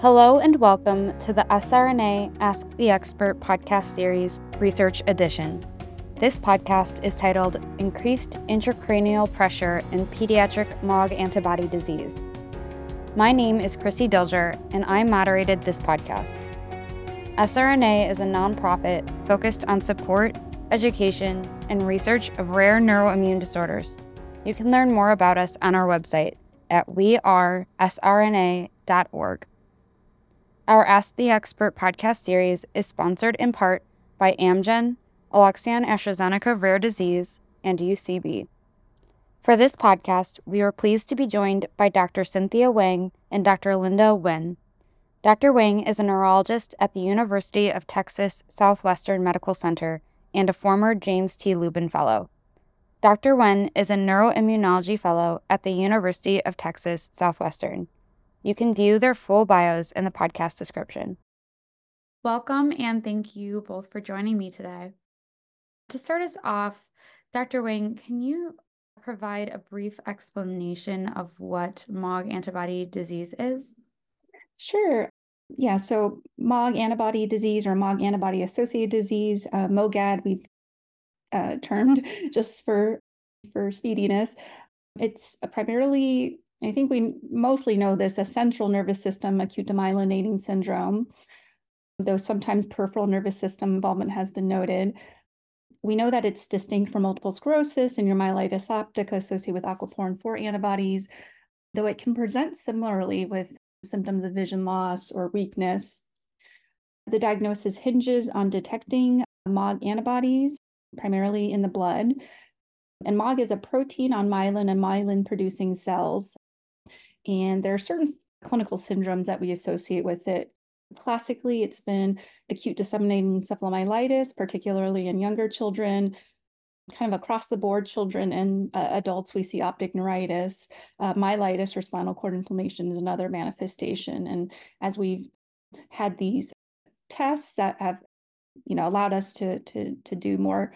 Hello and welcome to the SRNA Ask the Expert podcast series, Research Edition. This podcast is titled Increased Intracranial Pressure in Pediatric MOG Antibody Disease. My name is Krissy Dilger, and I moderated this podcast. SRNA is a nonprofit focused on support, education, and research of rare neuroimmune disorders. You can learn more about us on our website at wearesrna.org. Our Ask the Expert podcast series is sponsored in part by Amgen, Alexion AstraZeneca Rare Disease, and UCB. For this podcast, we are pleased to be joined by Dr. Cynthia Wang and Dr. Linda Nguyen. Dr. Wang is a neurologist at the University of Texas Southwestern Medical Center and a former James T. Lubin Fellow. Dr. Nguyen is a neuroimmunology fellow at the University of Texas Southwestern. You can view their full bios in the podcast description. Welcome and thank you both for joining me today. To start us off, Dr. Wang, can you provide a brief explanation of what MOG antibody disease is? Sure. Yeah, so MOG antibody disease or MOG antibody associated disease, uh, MOGAD, we've uh, termed just for for speediness. It's primarily, I think we mostly know this as central nervous system acute demyelinating syndrome, though sometimes peripheral nervous system involvement has been noted. We know that it's distinct from multiple sclerosis and neuromyelitis optica associated with aquaporin 4 antibodies, though it can present similarly with symptoms of vision loss or weakness. The diagnosis hinges on detecting MOG antibodies primarily in the blood. And MOG is a protein on myelin and myelin producing cells. And there are certain clinical syndromes that we associate with it. Classically, it's been acute disseminating encephalomyelitis, particularly in younger children, kind of across the board children and uh, adults we see optic neuritis uh, myelitis or spinal cord inflammation is another manifestation and as we've had these tests that have you know, allowed us to, to, to do more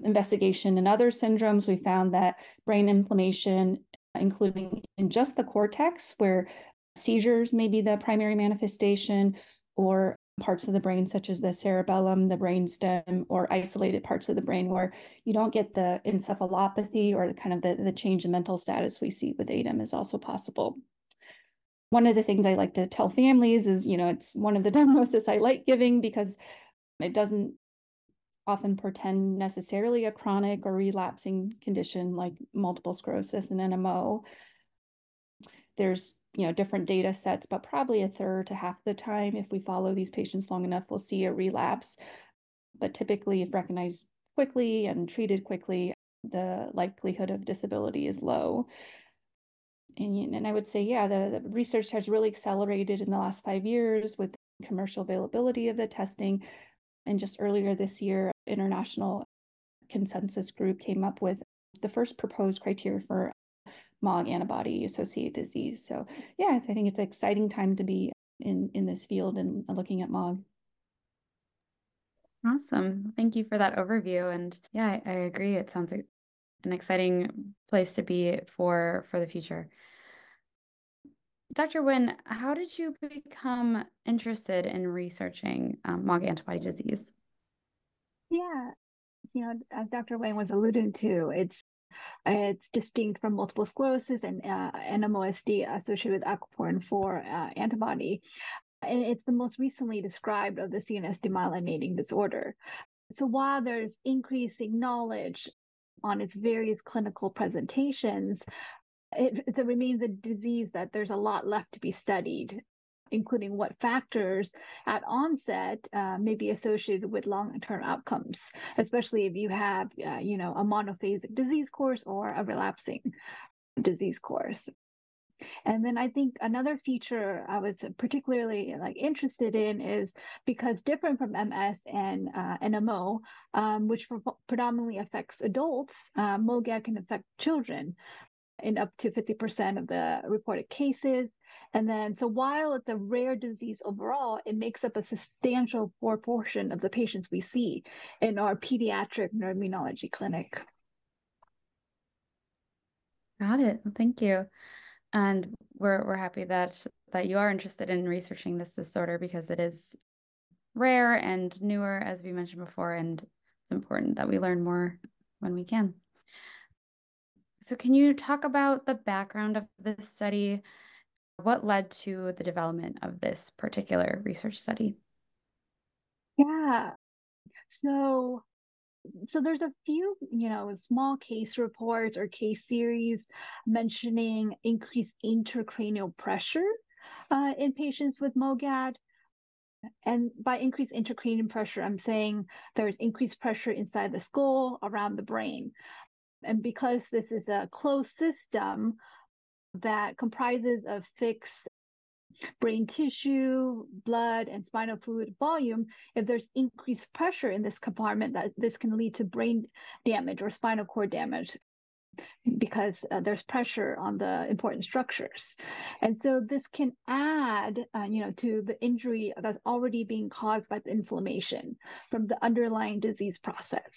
investigation in other syndromes. We found that brain inflammation, including in just the cortex, where seizures may be the primary manifestation, or parts of the brain, such as the cerebellum, the brainstem, or isolated parts of the brain where you don't get the encephalopathy or the kind of the, the change in mental status we see with ADEM is also possible. One of the things I like to tell families is, you know, it's one of the diagnoses I like giving because it doesn't often portend necessarily a chronic or relapsing condition like multiple sclerosis and NMO. There's you know different data sets, but probably a third to half the time, if we follow these patients long enough, we'll see a relapse. But typically, if recognized quickly and treated quickly, the likelihood of disability is low. And, and I would say, yeah, the, the research has really accelerated in the last five years with commercial availability of the testing. And just earlier this year, international consensus group came up with the first proposed criteria for MOG antibody associated disease. So yeah, I think it's an exciting time to be in, in this field and looking at MOG. Awesome. Thank you for that overview. And yeah, I, I agree. It sounds like an exciting place to be for for the future. Dr. Nguyen, how did you become interested in researching um, MOG antibody disease? Yeah, you know, as Dr. Wang was alluding to, it's it's distinct from multiple sclerosis and uh, NMOSD associated with aquaporin 4 uh, antibody. And it's the most recently described of the CNS demyelinating disorder. So while there's increasing knowledge on its various clinical presentations, it, it remains a disease that there's a lot left to be studied including what factors at onset uh, may be associated with long-term outcomes, especially if you have, uh, you know, a monophasic disease course or a relapsing disease course. And then I think another feature I was particularly like interested in is because different from MS and uh, NMO, um, which predominantly affects adults, uh, MOGAD can affect children in up to 50% of the reported cases. And then, so while it's a rare disease overall, it makes up a substantial proportion of the patients we see in our pediatric neuroimmunology clinic. Got it. Thank you. And we're we're happy that that you are interested in researching this disorder because it is rare and newer, as we mentioned before, and it's important that we learn more when we can. So, can you talk about the background of this study? What led to the development of this particular research study? Yeah. So, so there's a few, you know, small case reports or case series mentioning increased intracranial pressure uh, in patients with MOGAD. And by increased intracranial pressure, I'm saying there's increased pressure inside the skull around the brain. And because this is a closed system that comprises of fixed brain tissue, blood, and spinal fluid volume, if there's increased pressure in this compartment, that this can lead to brain damage or spinal cord damage because uh, there's pressure on the important structures. And so this can add, uh, you know, to the injury that's already being caused by the inflammation from the underlying disease process.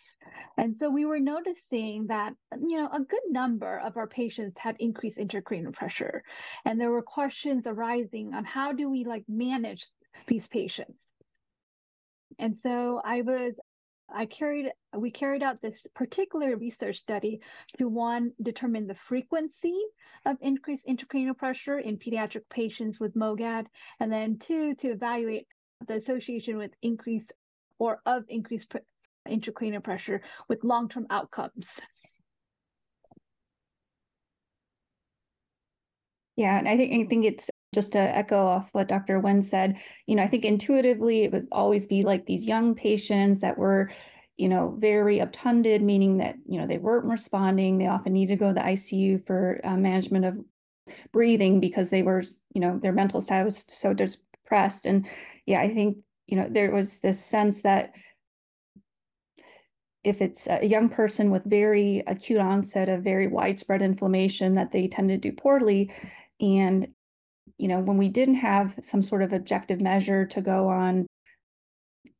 And so we were noticing that, you know, a good number of our patients had increased intracranial pressure. And there were questions arising on how do we like manage these patients. And so I was I carried we carried out this particular research study to one determine the frequency of increased intracranial pressure in pediatric patients with MOGAD, and then two to evaluate the association with increase or of increased pr- intracranial pressure with long-term outcomes. Yeah, and I think I think it's just to echo off what Dr. Nguyen said, you know, I think intuitively it would always be like these young patients that were, you know, very obtunded, meaning that, you know, they weren't responding. They often need to go to the ICU for uh, management of breathing because they were, you know, their mental state was so depressed. And yeah, I think, you know, there was this sense that if it's a young person with very acute onset of very widespread inflammation that they tend to do poorly and you know, when we didn't have some sort of objective measure to go on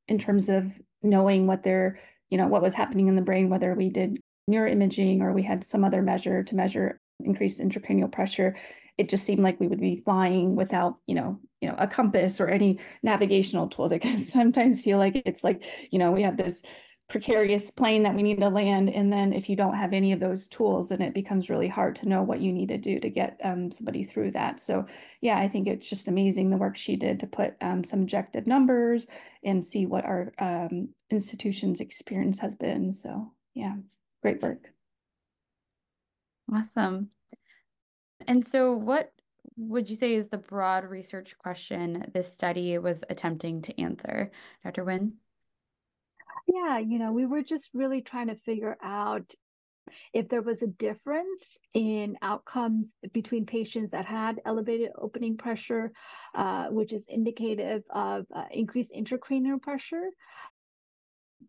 in terms of knowing what their, you know, what was happening in the brain, whether we did neuroimaging or we had some other measure to measure increased intracranial pressure, it just seemed like we would be flying without, you know, you know, a compass or any navigational tools. I can sometimes feel like it's like, you know, we have this precarious plane that we need to land. And then if you don't have any of those tools, then it becomes really hard to know what you need to do to get um, somebody through that. So yeah, I think it's just amazing the work she did to put um, some objective numbers and see what our um, institution's experience has been. So yeah, great work. Awesome. And so what would you say is the broad research question this study was attempting to answer, Dr. Nguyen? Yeah, you know, we were just really trying to figure out if there was a difference in outcomes between patients that had elevated opening pressure, uh, which is indicative of uh, increased intracranial pressure.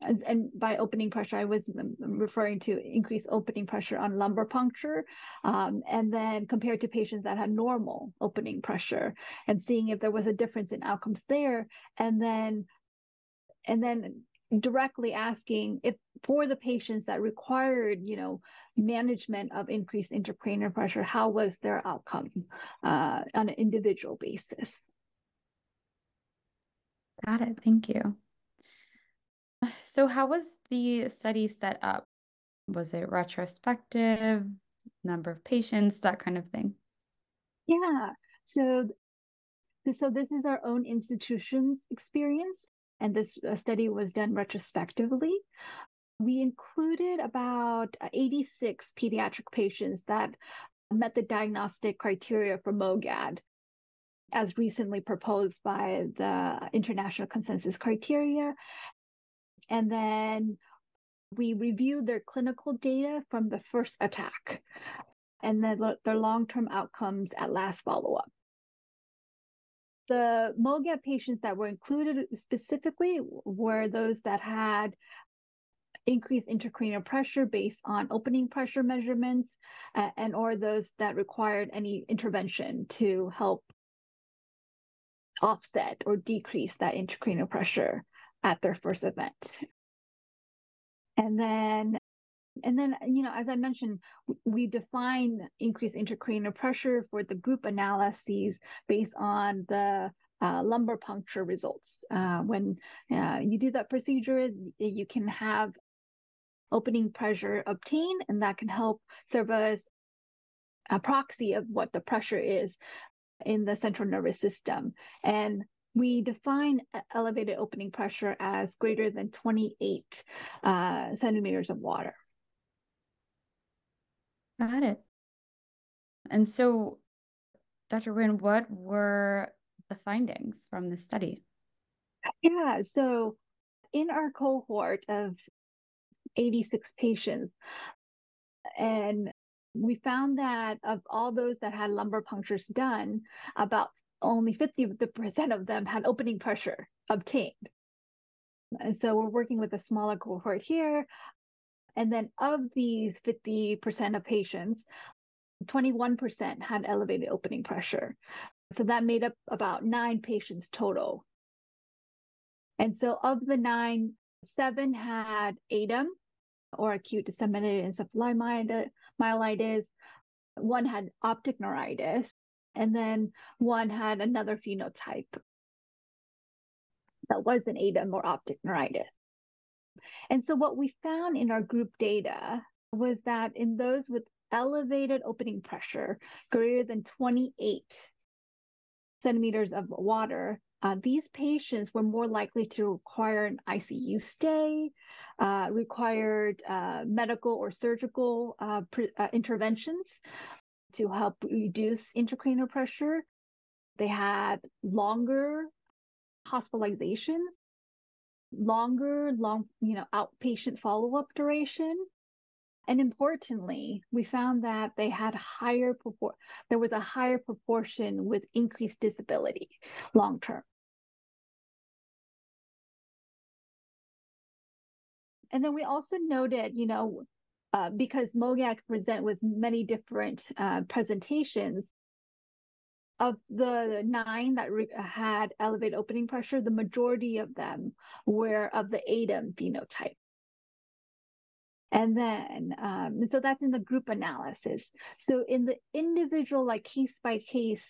And, and, by opening pressure, I was referring to increased opening pressure on lumbar puncture, um, and then compared to patients that had normal opening pressure, and seeing if there was a difference in outcomes there, and then and then directly asking if for the patients that required, you know, management of increased intracranial pressure, how was their outcome uh, on an individual basis? Got it. Thank you. So, how was the study set up? Was it retrospective, number of patients, that kind of thing? Yeah. So, so this is our own institution's experience and this uh, study was done retrospectively. We included about uh, 86 pediatric patients that met the diagnostic criteria for MOGAD as recently proposed by the International Consensus Criteria. And then we reviewed their clinical data from the first attack and then their long-term outcomes at last follow-up the MOGAD patients that were included specifically were those that had increased intracranial pressure based on opening pressure measurements uh, and or those that required any intervention to help offset or decrease that intracranial pressure at their first event. And then And then, you know, as I mentioned, we define increased intracranial pressure for the group analyses based on the uh, lumbar puncture results. Uh, when uh, you do that procedure, you can have opening pressure obtained, and that can help serve as a proxy of what the pressure is in the central nervous system. And we define elevated opening pressure as greater than 28 uh, centimeters of water. Got it. And so, Dr. Nguyen, what were the findings from the study? Yeah, so in our cohort of 86 patients, and we found that of all those that had lumbar punctures done, about only 50% of them had opening pressure obtained. And so we're working with a smaller cohort here. And then of these 50% of patients, 21% had elevated opening pressure. So that made up about nine patients total. And so of the nine, seven had ADEM or acute disseminated encephalomyelitis. One had optic neuritis, and then one had another phenotype that was an ADEM or optic neuritis. And so what we found in our group data was that in those with elevated opening pressure greater than 28 centimeters of water, uh, these patients were more likely to require an ICU stay, uh, required uh, medical or surgical uh, uh, interventions to help reduce intracranial pressure. They had longer hospitalizations longer, long, you know, outpatient follow-up duration. And importantly, we found that they had higher propor- there was a higher proportion with increased disability long term. And then we also noted, you know, uh, because MOGAD present with many different uh, presentations, of the nine that re- had elevated opening pressure, the majority of them were of the ADEM phenotype. And then, um, so that's in the group analysis. So in the individual, like case by case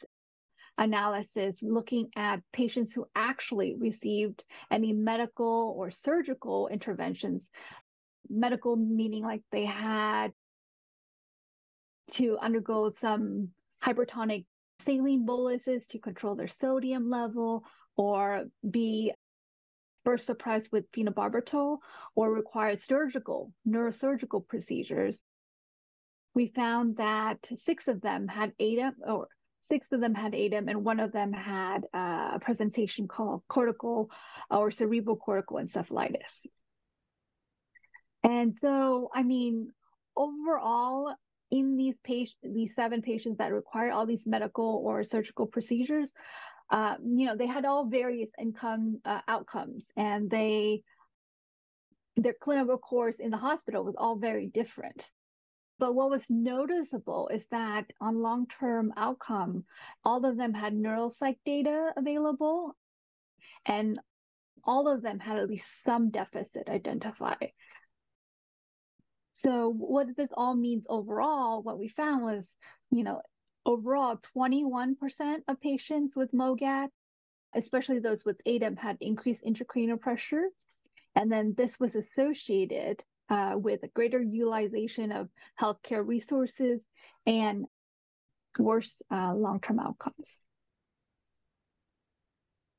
analysis, looking at patients who actually received any medical or surgical interventions, medical meaning like they had to undergo some hypertonic saline boluses to control their sodium level or be burst suppressed with phenobarbital or required surgical neurosurgical procedures. We found that six of them had ADEM or six of them had ADEM and one of them had uh, a presentation called cortical or cerebral cortical encephalitis. And so i mean overall in these patients, these seven patients that require all these medical or surgical procedures, uh, you know, they had all various income uh, outcomes, and they their clinical course in the hospital was all very different. But what was noticeable is that on long-term outcome, all of them had neuropsych data available, and all of them had at least some deficit identified. So what this all means overall, what we found was, you know, overall 21% of patients with MOGAD, especially those with ADEM, had increased intracranial pressure. And then this was associated uh, with a greater utilization of healthcare resources and worse uh, long-term outcomes.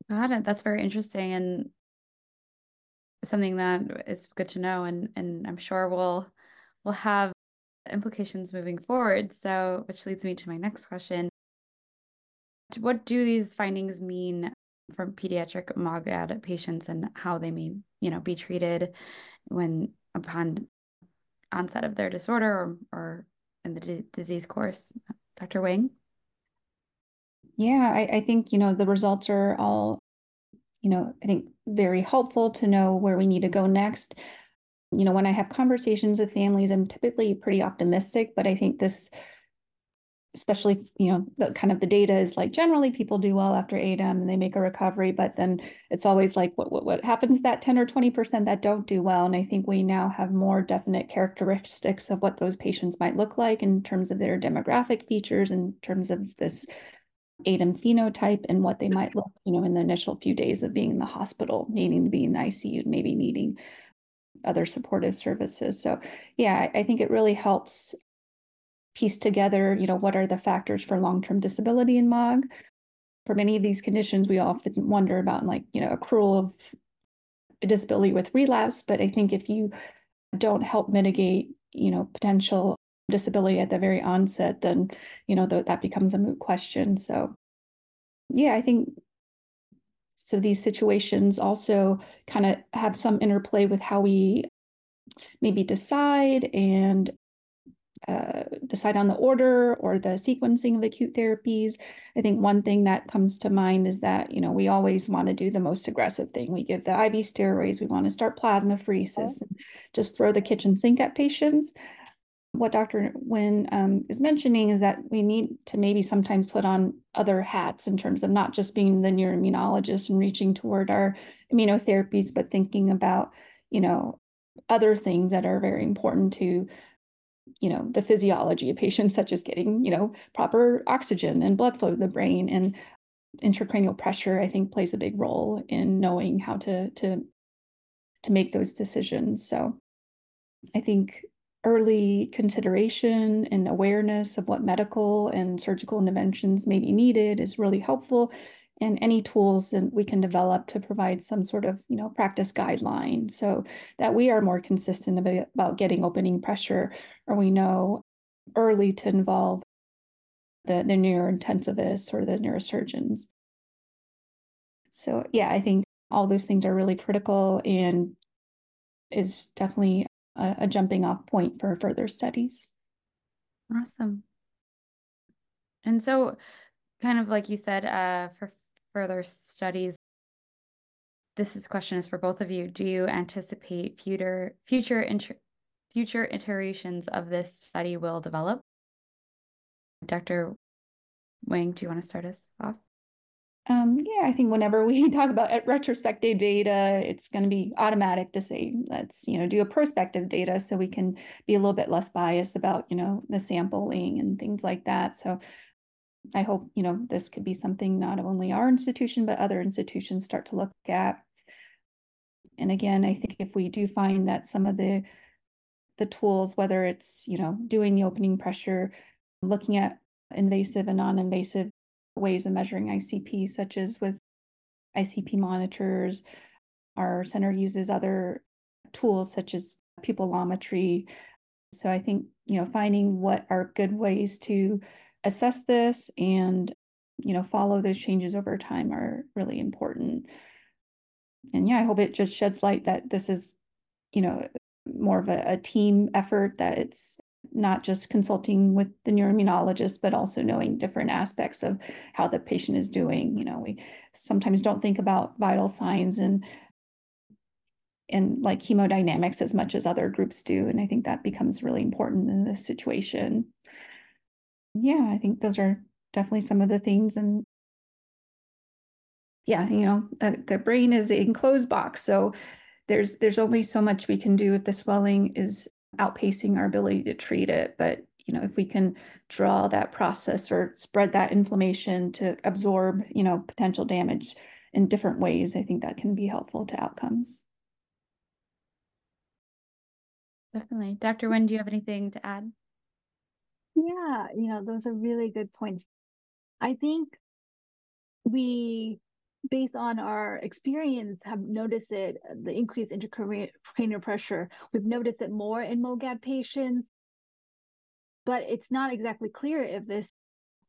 Got it. That's very interesting and something that is good to know, and and I'm sure we'll will have implications moving forward. So, which leads me to my next question. What do these findings mean for pediatric MOGAD patients and how they may, you know, be treated when upon onset of their disorder or, or in the d- disease course? Dr. Wang? Yeah, I, I think, you know, the results are all, you know, I think very helpful to know where we need to go next you know, when I have conversations with families, I'm typically pretty optimistic, but I think this especially you know the kind of the data is like generally people do well after ADEM and they make a recovery but then it's always like what what, what happens that 10 or 20 percent that don't do well? And i think we now have more definite characteristics of what those patients might look like in terms of their demographic features in terms of this ADEM phenotype and what they might look you know in the initial few days of being in the hospital needing to be in the icu maybe needing other supportive services so yeah i think it really helps piece together, you know, what are the factors for long-term disability in MOG. For many of these conditions, we often wonder about like, you know, accrual of disability with relapse. But I think if you don't help mitigate, you know, potential disability at the very onset, then, you know, th- that becomes a moot question. So yeah, I think so these situations also kind of have some interplay with how we maybe decide and uh, decide on the order or the sequencing of acute therapies. I think one thing that comes to mind is that, you know, we always want to do the most aggressive thing. We give the IV steroids, we want to start plasmapheresis, and just throw the kitchen sink at patients. What Dr. Nguyen um, is mentioning is that we need to maybe sometimes put on other hats in terms of not just being the neuroimmunologist and reaching toward our immunotherapies, but thinking about, you know, other things that are very important to you know the physiology of patients such as getting you know proper oxygen and blood flow to the brain and intracranial pressure i think plays a big role in knowing how to to to make those decisions so i think early consideration and awareness of what medical and surgical interventions may be needed is really helpful and any tools that we can develop to provide some sort of you know practice guideline so that we are more consistent about, getting opening pressure or we know early to involve the, the neurointensivists or the neurosurgeons. So yeah i think all those things are really critical and is definitely a, a jumping off point for further studies awesome and so kind of like you said uh, for further studies. This is, question is for both of you. Do you anticipate future future inter, future iterations of this study will develop? Dr. Wang, do you want to start us off? Um, yeah, I think whenever we talk about retrospective data, it's going to be automatic to say let's you know do a prospective data so we can be a little bit less biased about you know the sampling and things like that. So I hope, you know, this could be something not only our institution, but other institutions start to look at. And again, I think if we do find that some of the the tools, whether it's, you know, doing the opening pressure, looking at invasive and non-invasive ways of measuring ICP, such as with ICP monitors, our center uses other tools such as pupillometry. So I think, you know, finding what are good ways to assess this and you know follow those changes over time are really important and yeah i hope it just sheds light that this is you know more of a, a team effort that it's not just consulting with the neuroimmunologist but also knowing different aspects of how the patient is doing you know we sometimes don't think about vital signs and and like hemodynamics as much as other groups do and i think that becomes really important in this situation yeah, I think those are definitely some of the things. And yeah, you know, the, the brain is an enclosed box. So there's there's only so much we can do if the swelling is outpacing our ability to treat it. But you know, if we can draw that process or spread that inflammation to absorb, you know, potential damage in different ways, I think that can be helpful to outcomes. Definitely. Dr. Nguyen, do you have anything to add? Yeah, you know, those are really good points. I think we, based on our experience, have noticed it, the increased intracranial pressure. We've noticed it more in MOGAD patients, but it's not exactly clear if this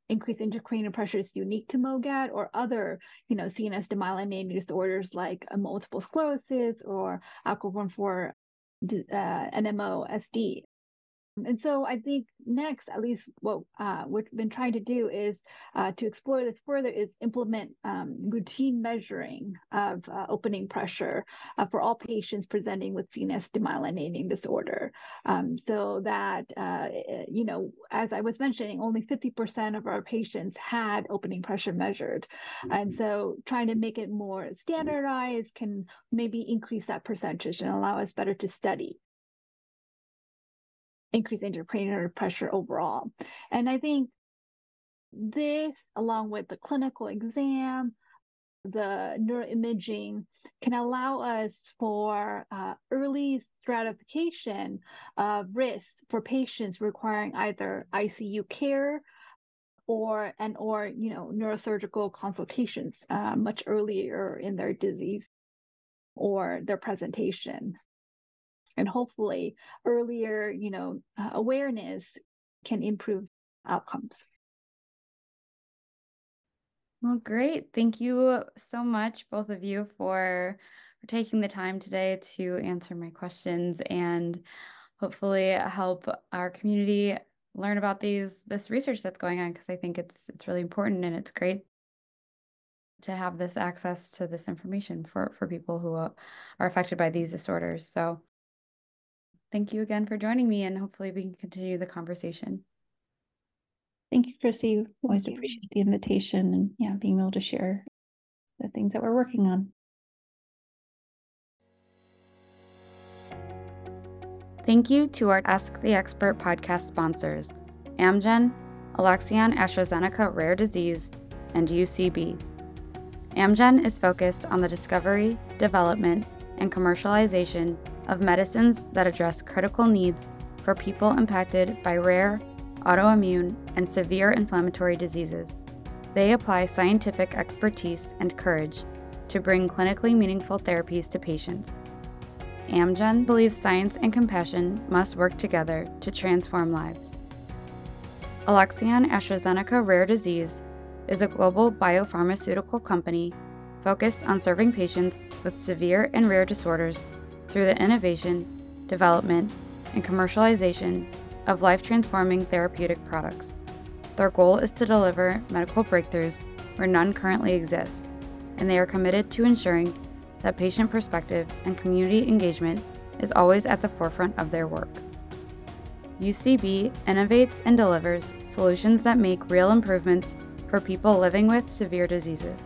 increased intracranial pressure is unique to MOGAD or other, you know, CNS demyelinating disorders like multiple sclerosis or aquaporin 4 uh, NMO SD. And so I think next, at least what uh, we've been trying to do is uh, to explore this further is implement um, routine measuring of uh, opening pressure uh, for all patients presenting with CNS demyelinating disorder. Um, so that, uh, you know, as I was mentioning, only 50% of our patients had opening pressure measured. And so trying to make it more standardized can maybe increase that percentage and allow us better to study increase intracranial pressure overall. And I think this, along with the clinical exam, the neuroimaging, can allow us for uh, early stratification of risks for patients requiring either ICU care or and or you know neurosurgical consultations uh, much earlier in their disease or their presentation and hopefully earlier you know uh, awareness can improve outcomes well great thank you so much both of you for for taking the time today to answer my questions and hopefully help our community learn about these this research that's going on because I think it's it's really important and it's great to have this access to this information for for people who are affected by these disorders. So thank you again for joining me, and hopefully we can continue the conversation. Thank you, Krissy. Always you. appreciate the invitation and yeah, being able to share the things that we're working on. Thank you to our Ask the Expert podcast sponsors Amgen, Alexion AstraZeneca Rare Disease, and UCB. Amgen is focused on the discovery, development, and commercialization of medicines that address critical needs for people impacted by rare, autoimmune, and severe inflammatory diseases. They apply scientific expertise and courage to bring clinically meaningful therapies to patients. Amgen believes science and compassion must work together to transform lives. Alexion AstraZeneca Rare Disease is a global biopharmaceutical company focused on serving patients with severe and rare disorders through the innovation, development, and commercialization of life transforming therapeutic products. Their goal is to deliver medical breakthroughs where none currently exist, and they are committed to ensuring that patient perspective and community engagement is always at the forefront of their work. UCB innovates and delivers solutions that make real improvements for people living with severe diseases.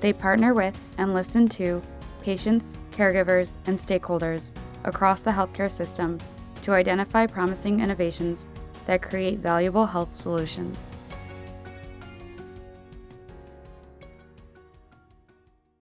They partner with and listen to patients, caregivers, and stakeholders across the healthcare system to identify promising innovations that create valuable health solutions.